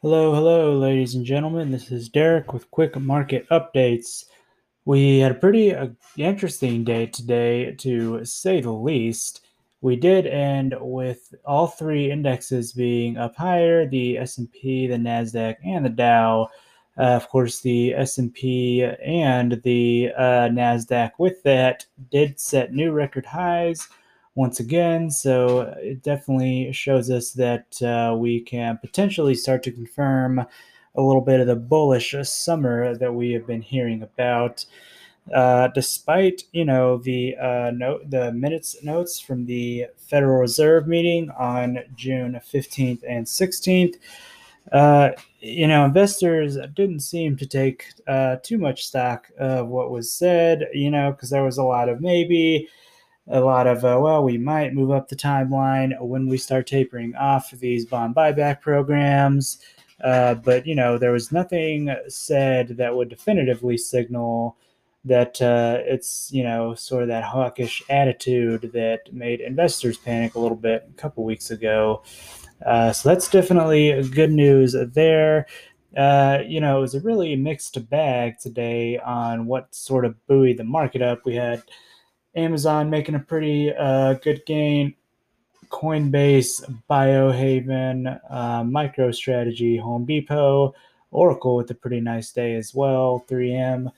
Hello, hello, ladies and gentlemen. This is Derek with quick market updates. We had a pretty uh, interesting day today, to say the least. We did end with all three indexes being up higher: the S&P, the Nasdaq, and the Dow. Uh, of course, the S&P and the uh, Nasdaq with that did set new record highs once again. So it definitely shows us that uh, we can potentially start to confirm a little bit of the bullish summer that we have been hearing about. Uh, despite you know the uh, note the minutes notes from the Federal Reserve meeting on June 15th and 16th, uh, you know investors didn't seem to take uh, too much stock of what was said. You know because there was a lot of maybe a lot of, uh, well, we might move up the timeline when we start tapering off these bond buyback programs. Uh, but, you know, there was nothing said that would definitively signal that uh, it's, you know, sort of that hawkish attitude that made investors panic a little bit a couple weeks ago. Uh, so that's definitely good news there. Uh, you know, it was a really mixed bag today on what sort of buoyed the market up. We had Amazon making a pretty uh, good gain. Coinbase, Biohaven, uh, MicroStrategy, Home Depot, Oracle with a pretty nice day as well. 3M.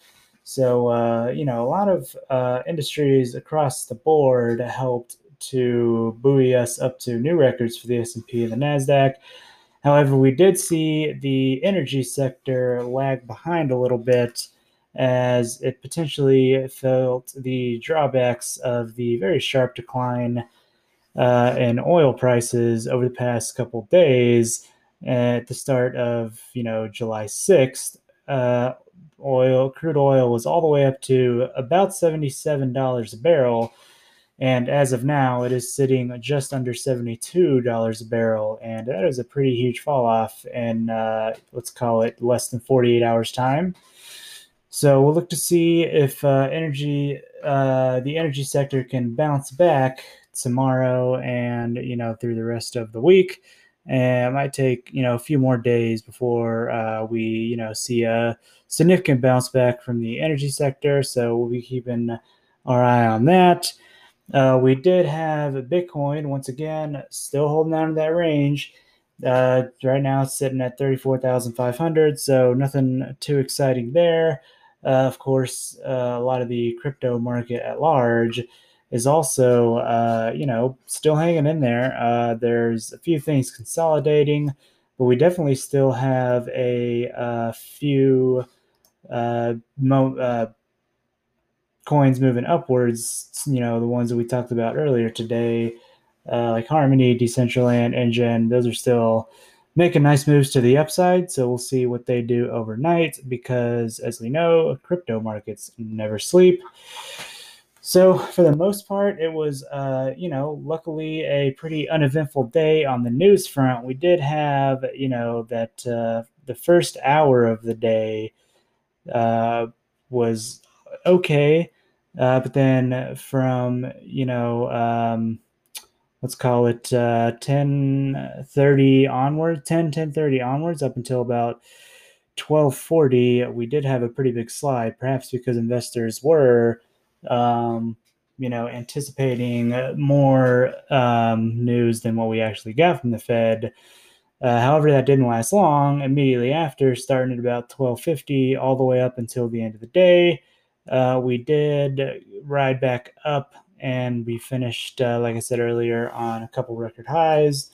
So uh, you know, a lot of uh, industries across the board helped to buoy us up to new records for the S&P and the Nasdaq. However, we did see the energy sector lag behind a little bit as it potentially felt the drawbacks of the very sharp decline uh, in oil prices over the past couple days. At the start of you know July sixth, uh, oil crude oil was all the way up to about seventy seven dollars a barrel, and as of now, it is sitting just under seventy two dollars a barrel, and that is a pretty huge fall off in uh, let's call it less than forty eight hours time. So we'll look to see if uh, energy, uh, the energy sector can bounce back tomorrow and you know through the rest of the week. And it might take you know a few more days before uh, we you know see a significant bounce back from the energy sector. So we'll be keeping our eye on that. Uh, we did have Bitcoin once again, still holding on to that range. Uh, right now, it's sitting at 34,500, so nothing too exciting there. Uh, of course, uh, a lot of the crypto market at large is also, uh, you know, still hanging in there. Uh, there's a few things consolidating, but we definitely still have a, a few uh, mo- coins moving upwards. You know, the ones that we talked about earlier today, like Harmony, Decentraland, Enjin. Those are still making nice moves to the upside. So we'll see what they do overnight because, as we know, crypto markets never sleep. So, for the most part, it was, uh, you know, luckily a pretty uneventful day on the news front. We did have, you know, that uh, the first hour of the day uh, was okay. Uh, but then from, you know, um, let's call it uh, 10 30 onward 10 10 30 onwards up until about 1240 we did have a pretty big slide perhaps because investors were um, you know anticipating more um, news than what we actually got from the fed. Uh, however that didn't last long. Immediately after starting at about 1250 all the way up until the end of the day uh, we did ride back up and we finished, uh, like I said earlier, on a couple record highs.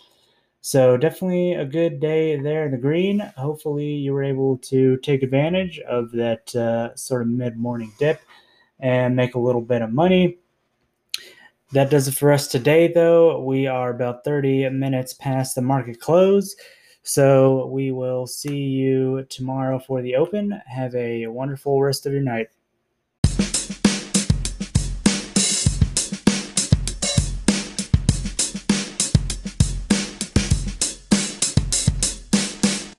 So definitely a good day there in the green. Hopefully you were able to take advantage of that uh, sort of mid-morning dip and make a little bit of money. That does it for us today, though. We are about 30 minutes past the market close. So we will see you tomorrow for the open. Have a wonderful rest of your night.